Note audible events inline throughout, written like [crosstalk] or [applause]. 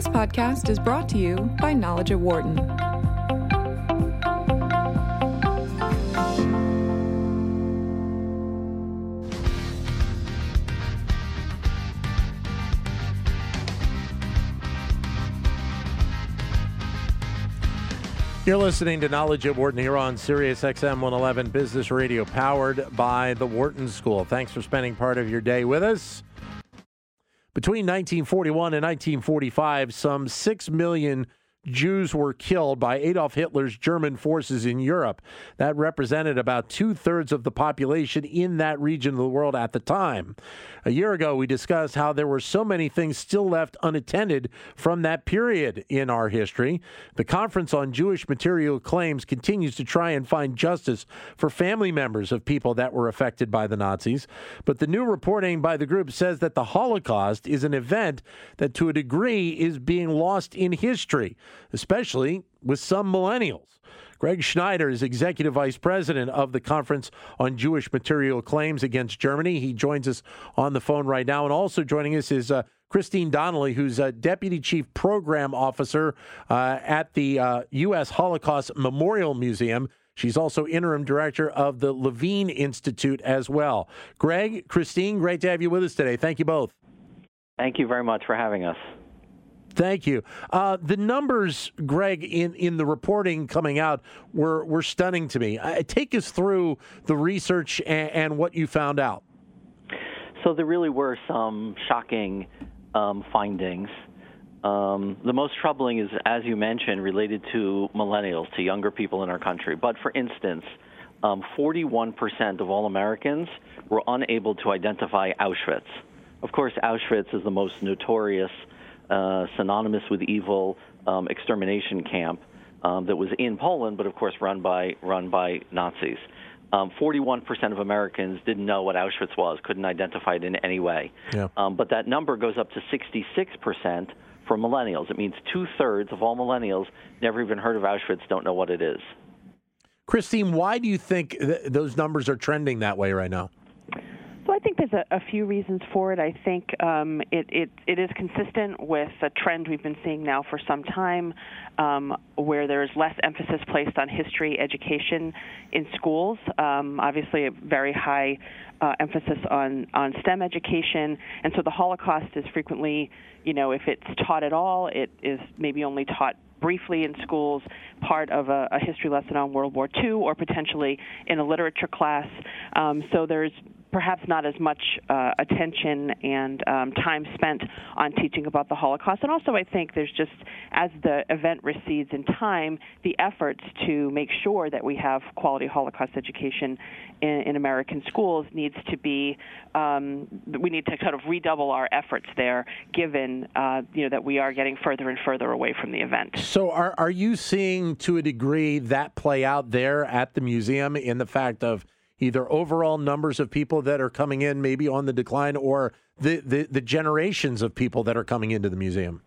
This podcast is brought to you by Knowledge at Wharton. You're listening to Knowledge at Wharton here on Sirius XM 111 Business Radio, powered by the Wharton School. Thanks for spending part of your day with us. Between 1941 and 1945, some 6 million Jews were killed by Adolf Hitler's German forces in Europe. That represented about two thirds of the population in that region of the world at the time. A year ago, we discussed how there were so many things still left unattended from that period in our history. The Conference on Jewish Material Claims continues to try and find justice for family members of people that were affected by the Nazis. But the new reporting by the group says that the Holocaust is an event that, to a degree, is being lost in history especially with some millennials. Greg Schneider is Executive Vice President of the Conference on Jewish Material Claims Against Germany. He joins us on the phone right now. And also joining us is uh, Kristine Donly, who's a Deputy Chief Program Officer uh, at the uh, U.S. Holocaust Memorial Museum. She's also interim director of the Levine Institute as well. Greg, Kristine, great to have you with us today. Thank you both. Thank you very much for having us. Thank you. Uh, the numbers, Greg, in, in the reporting coming out were, were stunning to me. Uh, take us through the research and, and, what you found out. So, there really were some shocking um, findings. Um, the most troubling is, as you mentioned, related to millennials, to younger people in our country. But for instance, um, 41% of all Americans were unable to identify Auschwitz. Of course, Auschwitz is the most notorious uh, synonymous with evil um, extermination camp um, that was in Poland, but of course run by run by Nazis. Um, 41% of Americans didn't know what Auschwitz was, couldn't identify it in any way. Yeah. Um, but that number goes up to 66% for millennials. It means two thirds of all millennials never even heard of Auschwitz, don't know what it is. Kristine, why do you think th- those numbers are trending that way right now? I think there's a, a few reasons for it. I think um, it, it, it is consistent with a trend we've been seeing now for some time, um, where there is less emphasis placed on history education in schools. Um, obviously, a very high uh, emphasis on on STEM education, and so the Holocaust is frequently, you know, if it's taught at all, it is maybe only taught briefly in schools, part of a, a, history lesson on World War II, or potentially in a literature class. Um, so there's perhaps not as much uh, attention and um, time spent on teaching about the Holocaust. And also, I think there's just, as the event recedes in time, the efforts to make sure that we have quality Holocaust education in, in American schools needs to be, um, we need to kind of redouble our efforts there, given, uh, you know, that we are getting further and further away from the event. So, are, are you seeing to a degree that play out there at the museum in the fact of, either overall numbers of people that are coming in maybe on the decline or the, the, the generations of people that are coming into the museum?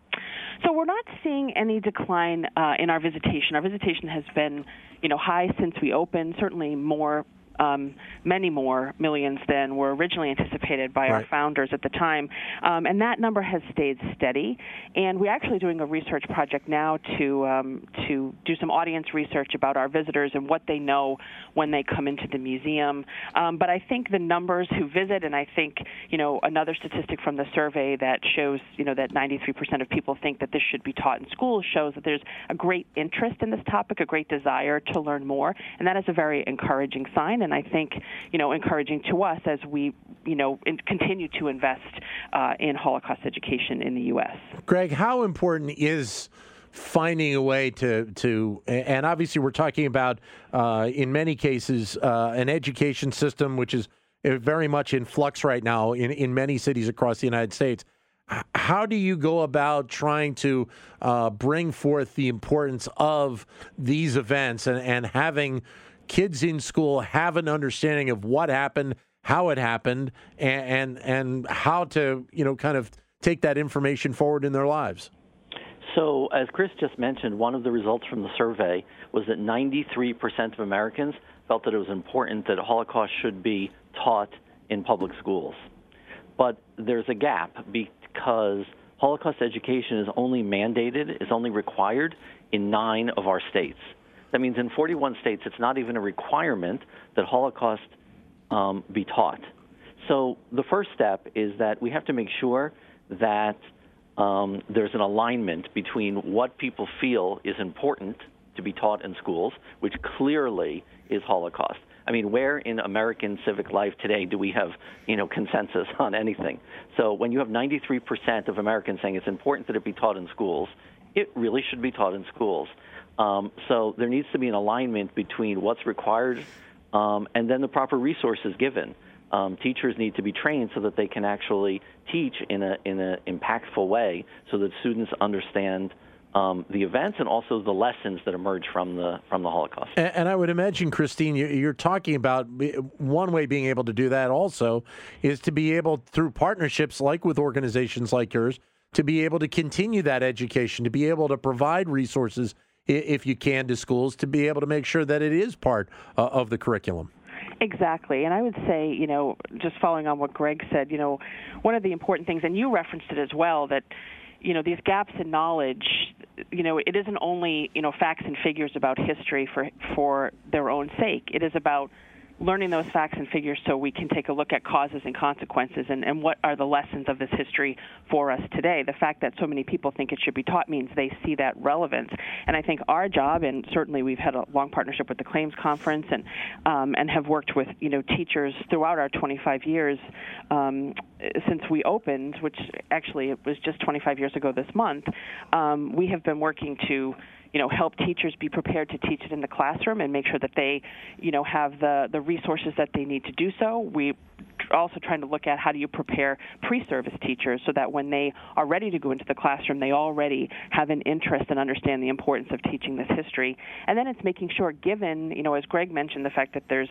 So we're not seeing any decline uh, in our visitation. Our visitation has been, you know, high since we opened. Certainly more um, many more millions than were originally anticipated by right. our founders at the time. Um, and that number has stayed steady. And we're actually doing a research project now to um, to do some audience research about our visitors and what they know when they come into the museum. Um, but I think the numbers who visit, and I think you know another statistic from the survey that shows you know that 93% of people think that this should be taught in schools shows that there's a great interest in this topic, a great desire to learn more, and that is a very encouraging sign and I think you know encouraging to us as we you know in, continue to invest uh, in Holocaust education in the U.S. Greg, how important is finding a way to to and obviously we're talking about uh, in many cases uh, an education system which is uh, very much in flux right now in, in many cities across the United States. How do you go about trying to uh, bring forth the importance of these events and, and having kids in school have an understanding of what happened, how it happened, and and, and how to you know kind of take that information forward in their lives. So, as Chris just mentioned, one of the results from the survey was that 93% of Americans felt that it was important that Holocaust should be taught in public schools. But there's a gap because Holocaust education is only mandated, is only required in nine of our states. That means in 41 states, it's not even a requirement that Holocaust um, be taught. So the first step is that we have to make sure that um, there's an alignment between what people feel is important to be taught in schools, which clearly is Holocaust. I mean, where in American civic life today do we have, you know, consensus [laughs] on anything? So when you have 93% of Americans saying it's important that it be taught in schools, it really should be taught in schools. Um, so there needs to be an alignment between what's required um, and then the proper resources given. Um, teachers need to be trained so that they can actually teach in a in an impactful way, so that students understand um, the events and also the lessons that emerge from the from the Holocaust. And, and I would imagine, Kristine, you're talking about one way being able to do that also is to be able through partnerships like with organizations like yours to be able to continue that education, to be able to provide resources if you can to schools, to be able to make sure that it is part uh, of the curriculum. Exactly. And I would say, you know, just following on what Greg said, you know, one of the important things, and you referenced it as well, that, you know, these gaps in knowledge, you know, it isn't only, you know, facts and figures about history for for their own sake. It is about learning those facts and figures so we can take a look at causes and consequences and, and what are the lessons of this history for us today. The fact that so many people think it should be taught means they see that relevance. And I think our job, and certainly we've had a long partnership with the Claims Conference and um, and have worked with you know teachers throughout our 25 years um, since we opened, which actually it was just 25 years ago this month. Um, we have been working to you know, help teachers be prepared to teach it in the classroom and make sure that they, you know, have the the resources that they need to do so. We also trying to look at how do you prepare pre-service teachers so that when they are ready to go into the classroom, they already have an interest and understand the importance of teaching this history. And then it's making sure, given you know, as Greg mentioned, the fact that there's,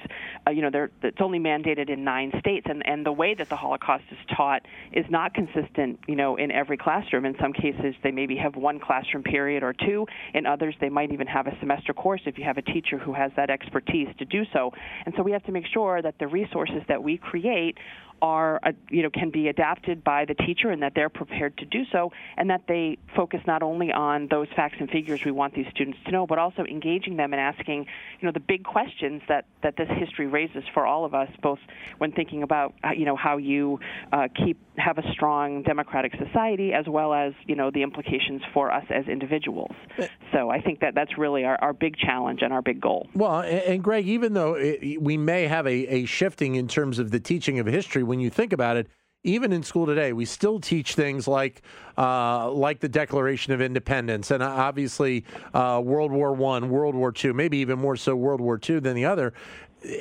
uh, you know, there, it's only mandated in nine states, and and the way that the Holocaust is taught is not consistent, you know, in every classroom. In some cases, they maybe have one classroom period or two. In others, they might even have a semester course if you have a teacher who has that expertise to do so. And so we have to make sure that the resources that we create state are uh, you know can be adapted by the teacher and that they're prepared to do so and that they focus not only on those facts and figures we want these students to know but also engaging them and asking you know the big questions that that this history raises for all of us both when thinking about uh, you know how you uh, keep have a strong democratic society as well as you know the implications for us as individuals. So I think that that's really our, our big challenge and our big goal. Well and, and Greg even though it, we may have a, a shifting in terms of the teaching of history when you think about it, even in school today, we still teach things like uh, like the Declaration of Independence, and obviously uh, World War One, World War Two, maybe even more so World War Two than the other.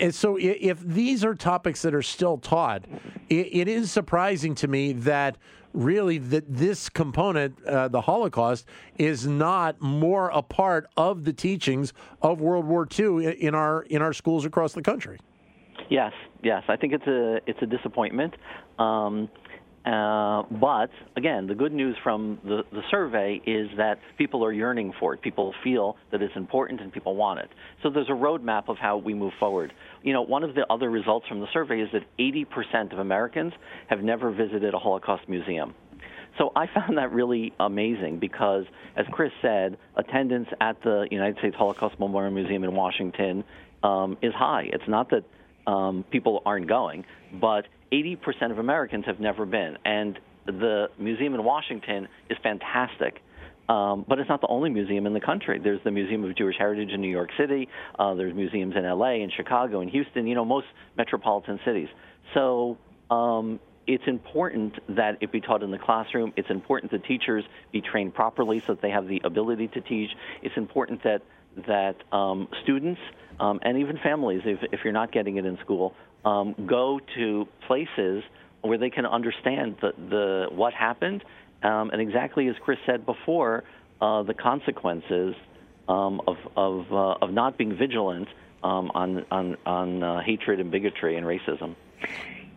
And so, if these are topics that are still taught, it, it is surprising to me that really that this component, uh, the Holocaust, is not more a part of the teachings of World War II in our in our schools across the country. Yes, yes. I think it's a it's a disappointment. Um, uh, but again, the good news from the, the survey is that people are yearning for it. People feel that it's important and people want it. So there's a roadmap of how we move forward. You know, one of the other results from the survey is that 80% of Americans have never visited a Holocaust museum. So I found that really amazing because, as Chris said, attendance at the United States Holocaust Memorial Museum in Washington um, is high. It's not that um, people aren't going, but 80% of Americans have never been. And the museum in Washington is fantastic. Um, but it's not the only museum in the country. There's the Museum of Jewish Heritage in New York City. Uh, there's museums in LA, in Chicago, in Houston. You know, most metropolitan cities. So um, it's important that it be taught in the classroom. It's important that teachers be trained properly so that they have the ability to teach. It's important that that um, students um, and even families, if, if you're not getting it in school, um, go to places where they can understand the, the what happened, um, and exactly as Chris said before, uh, the consequences um, of of, uh, of not being vigilant um, on on on uh, hatred and bigotry and racism.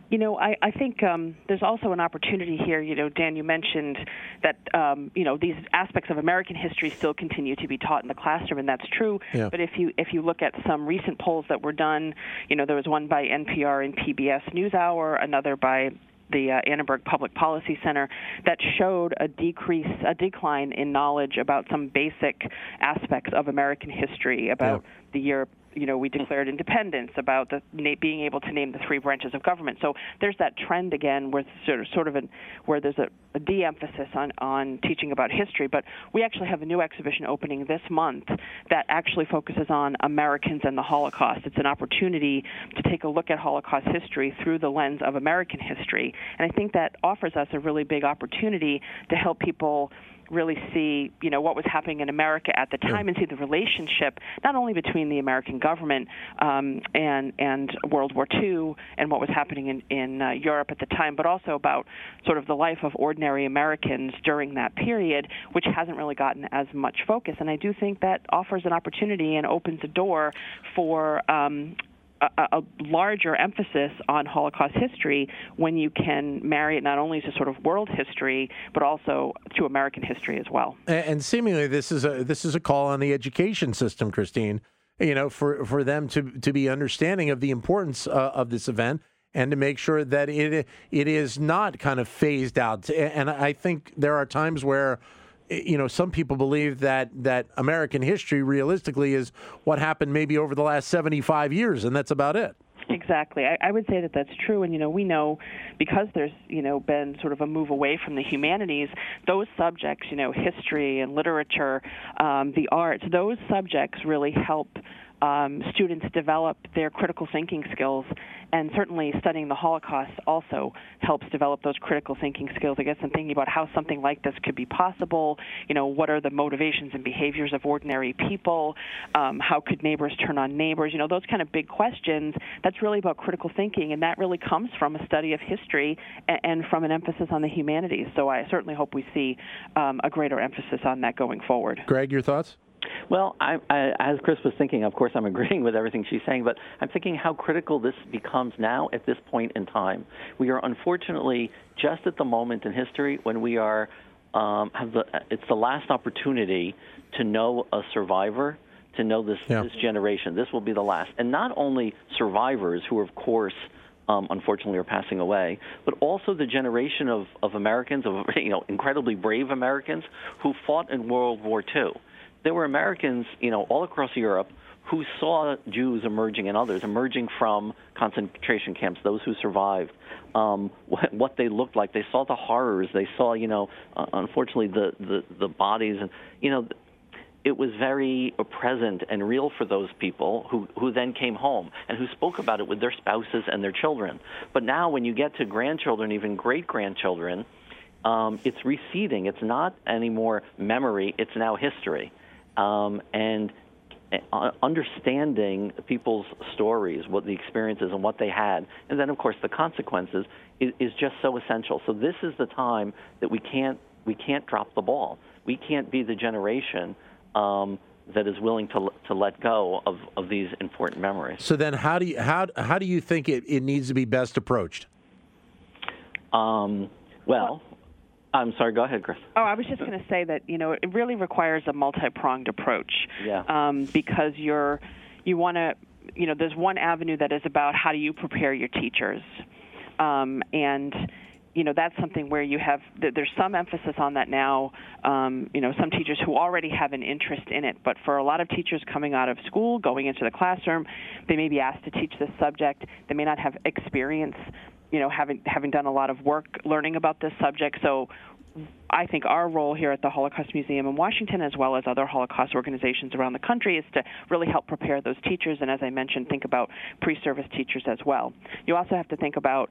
You know, I, I think um, there's also an opportunity here. You know, Dan, you mentioned that um, you know these aspects of American history still continue to be taught in the classroom, and that's true. Yeah. But if you if you look at some recent polls that were done, you know, there was one by NPR and PBS NewsHour, another by the uh, Annenberg Public Policy Center that showed a decrease, a decline in knowledge about some basic aspects of American history, about yeah. the year you know, we declared independence, about the being able to name the three branches of government. So there's that trend again, where sort of, sort of an, where there's a, a de-emphasis on on teaching about history. But we actually have a new exhibition opening this month that actually focuses on Americans and the Holocaust. It's an opportunity to take a look at Holocaust history through the lens of American history, and I think that offers us a really big opportunity to help people really see, you know, what was happening in America at the time and see the relationship not only between the American government um, and and World War II and what was happening in in uh, Europe at the time, but also about sort of the life of ordinary Americans during that period, which hasn't really gotten as much focus. And I do think that offers an opportunity and opens a door for um, a, a, larger emphasis on Holocaust history when you can marry it not only to sort of world history but also to American history as well. And, and seemingly, this is a this is a call on the education system, Kristine. You know, for for them to to be understanding of the importance uh, of this event and to make sure that it it is not kind of phased out. And I think there are times where you know, some people believe that that American history realistically is what happened maybe over the last 75 years, and that's about it. Exactly. I, I would say that that's true. And, you know, we know because there's, you know, been sort of a move away from the humanities, those subjects, you know, history and literature, um, the arts, those subjects really help um, students develop their critical thinking skills, and certainly studying the Holocaust also helps develop those critical thinking skills. I guess I'm thinking about how something like this could be possible. You know, what are the motivations and behaviors of ordinary people? Um, how could neighbors turn on neighbors? You know, those kind of big questions. That's really about critical thinking, and that really comes from a study of history and, and from an emphasis on the humanities. So I certainly hope we see um, a greater emphasis on that going forward. Greg, your thoughts? Well, I, I, as Chris was thinking, of course, I'm agreeing with everything she's saying, but I'm thinking how critical this becomes now at this point in time. We are unfortunately just at the moment in history when we are um, have the it's the last opportunity to know a survivor, to know this yeah. this generation. This will be the last, and not only survivors who, of course. Um, unfortunately, are passing away, but also the generation of, of Americans, of [laughs] you know, incredibly brave Americans who fought in World War II there were Americans, you know, all across Europe who saw Jews emerging and others emerging from concentration camps, those who survived, um, [laughs] what, what they looked like. They saw the horrors. They saw, you know, uh, unfortunately, the, the, the bodies. And, you know, it was very present and real for those people who, who then came home and who spoke about it with their spouses and their children. But now, when you get to grandchildren, even great grandchildren, um, it's receding. It's not anymore memory, it's now history um, and uh, understanding people's stories, what the experiences and what they had, and then of course the consequences is, is just so essential. So this is the time that we can't we can't drop the ball. We can't be the generation. Um, that is willing to to let go of, of these important memories. So then, how do you how how do you think it, it needs to be best approached? Um, well, I'm sorry. Go ahead, Chris. Oh, I was just going to say that you know it really requires a multi-pronged approach. Yeah. Um, because you're you want to you know there's one avenue that is about how do you prepare your teachers, um, and you know that's something where you have there's some emphasis on that now. Um, you know, some teachers who already have an interest in it, but for a lot of teachers coming out of school, going into the classroom, they may be asked to teach this subject. They may not have experience you know, having having done a lot of work learning about this subject. So I think our role here at the Holocaust Museum in Washington, as well as other Holocaust organizations around the country, is to really help prepare those teachers. And as I mentioned, think about pre service teachers as well. You also have to think about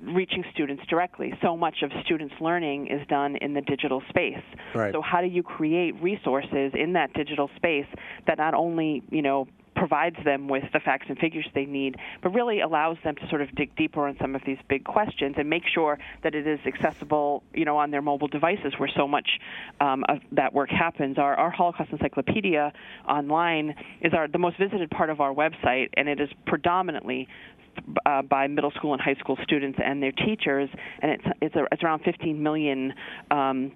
reaching students directly. So much of students' learning is done in the digital space. Right. So how do you create resources in that digital space that not only, you know, provides them with the facts and figures they need, but really allows them to sort of dig deeper on some of these big questions and make sure that it is accessible, you know, on their mobile devices where so much um, of that work happens. Our, our Holocaust Encyclopedia online is our the most visited part of our website, and it is predominantly uh, by middle school and high school students and their teachers, and it's it's, a, it's around 15 million. Um,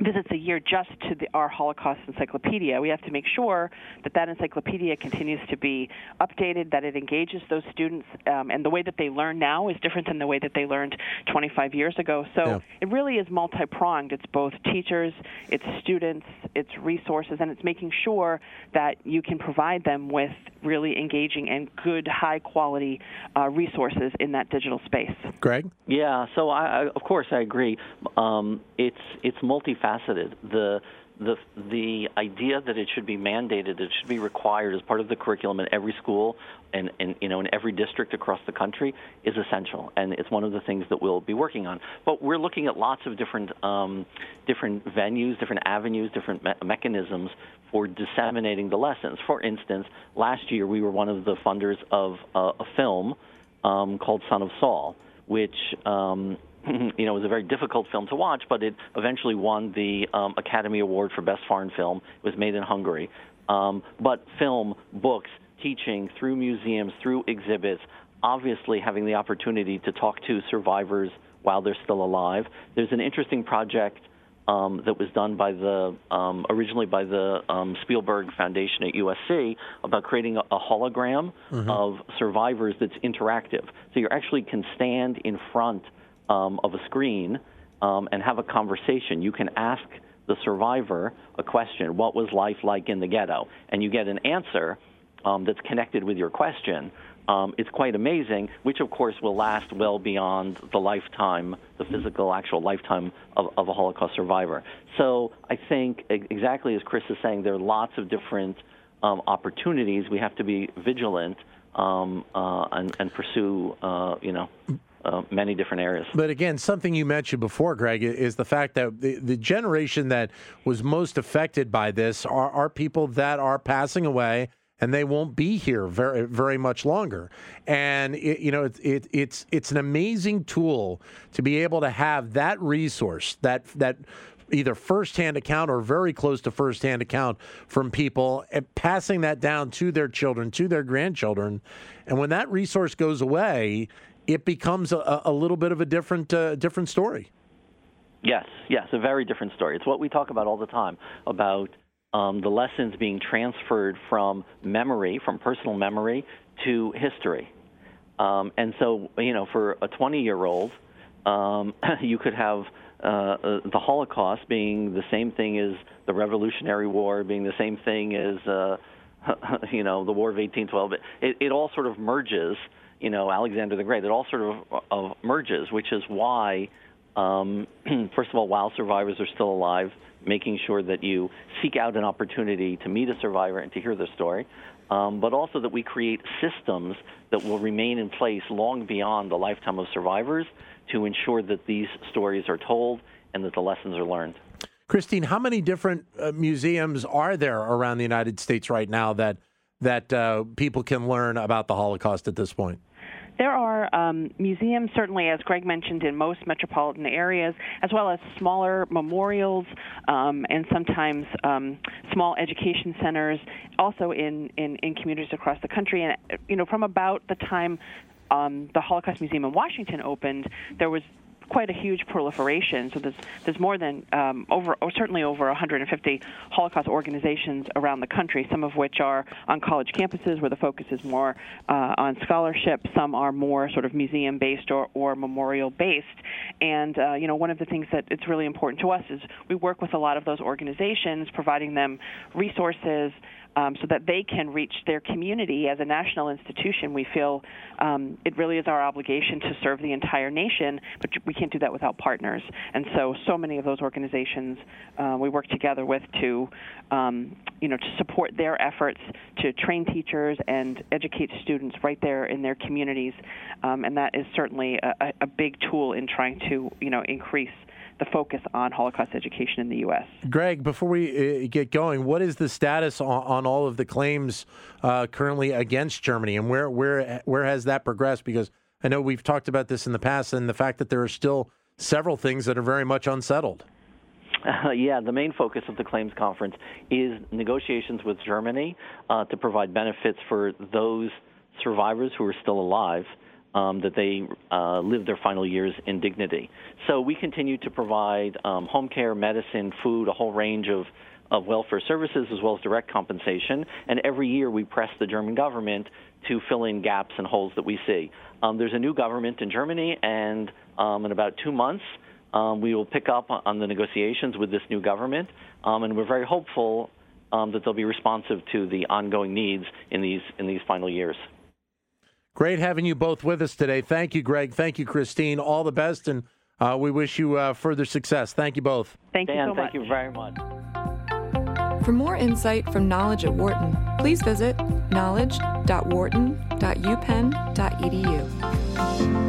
visits a year just to the, our Holocaust encyclopedia. We have to make sure that that encyclopedia continues to be updated, that it engages those students, um, and the way that they learn now is different than the way that they learned 25 years ago. So yeah. it really is multi-pronged. It's both teachers, it's students, it's resources, and it's making sure that you can provide them with really engaging and good, high-quality uh, resources in that digital space. Greg? Yeah. So I, I of course I agree. Um, it's it's multifaceted multifaceted. The the the idea that it should be mandated, it should be required as part of the curriculum in every school and, and you know in every district across the country is essential, and it's one of the things that we'll be working on. But we're looking at lots of different um, different venues, different avenues, different me- mechanisms for disseminating the lessons. For instance, last year we were one of the funders of uh, a film um, called Son of Saul, which um, [laughs] you know, it was a very difficult film to watch, but it eventually won the um, Academy Award for Best Foreign Film. It was made in Hungary. Um, but film, books, teaching through museums, through exhibits, obviously having the opportunity to talk to survivors while they're still alive. There's an interesting project um, that was done by the um, originally by the um, Spielberg Foundation at USC about creating a, a hologram mm-hmm. of survivors that's interactive. So you actually can stand in front um, of a screen um, and have a conversation. You can ask the survivor a question What was life like in the ghetto? And you get an answer um, that's connected with your question. Um, it's quite amazing, which of course will last well beyond the lifetime, the physical, actual lifetime of, of a Holocaust survivor. So I think, exactly as Chris is saying, there are lots of different um, opportunities. We have to be vigilant um, uh, and, and, pursue, uh, you know, uh, many different areas. But again, something you mentioned before, Greg, is the fact that the, the generation that was most affected by this are, are people that are passing away and they won't be here very very much longer. And it, you know, it, it, it's it's an amazing tool to be able to have that resource that that either firsthand account or very close to firsthand account from people and passing that down to their children, to their grandchildren. And when that resource goes away, it becomes a, a little bit of a different uh, different story. Yes, yes, a very different story. It's what we talk about all the time about um, the lessons being transferred from memory, from personal memory, to history. Um, and so, you know, for a 20 year old, um, [laughs] you could have uh, uh, the Holocaust being the same thing as the Revolutionary War, being the same thing as, uh, [laughs] you know, the War of 1812. It, it all sort of merges you know, Alexander the Great. It all sort of, of merges, which is why, um, [clears throat] first of all, while survivors are still alive, making sure that you seek out an opportunity to meet a survivor and to hear their story, um, but also that we create systems that will remain in place long beyond the lifetime of survivors to ensure that these stories are told and that the lessons are learned. Kristine, how many different uh, museums are there around the United States right now that that uh, people can learn about the Holocaust at this point? There are um, museums, certainly, as Greg mentioned, in most metropolitan areas, as well as smaller memorials um, and sometimes um, small education centers, also in, in, in communities across the country. And, you know, from about the time um, the Holocaust Museum in Washington opened, there was quite a huge proliferation. So there's there's more than um, over, or certainly over 150 Holocaust organizations around the country. Some of which are on college campuses, where the focus is more uh, on scholarship. Some are more sort of museum based or, or memorial based. And uh, you know, one of the things that it's really important to us is we work with a lot of those organizations, providing them resources um, so that they can reach their community as a national institution. We feel um, it really is our obligation to serve the entire nation, but we can't do that without partners. And so, so many of those organizations uh, we work together with to, um, you know, to support their efforts to train teachers and educate students right there in their communities. Um, and that is certainly a, a big tool in trying to, you know, increase the focus on Holocaust education in the U.S. Greg, before we uh, get going, what is the status on, on all of the claims uh, currently against Germany, and where where where has that progressed? Because I know we've talked about this in the past, and the fact that there are still several things that are very much unsettled. Uh, [laughs] yeah, the main focus of the claims conference is negotiations with Germany uh, to provide benefits for those survivors who are still alive um, that they uh, live their final years in dignity. So we continue to provide um, home care, medicine, food, a whole range of of welfare services as well as direct compensation. And every year we press the German government to fill in gaps and holes that we see. Um, there's a new government in Germany, and um, in about two months, um, we will pick up on the negotiations with this new government, um, and we're very hopeful that they'll be responsive to the ongoing needs in these in these final years. Great having you both with us today. Thank you, Greg. Thank you, Kristine. All the best, and uh, we wish you uh, further success. Thank you both. Thank Dan, you so much. thank you very much. For more insight from Knowledge at Wharton, please visit knowledge.wharton.upenn.edu.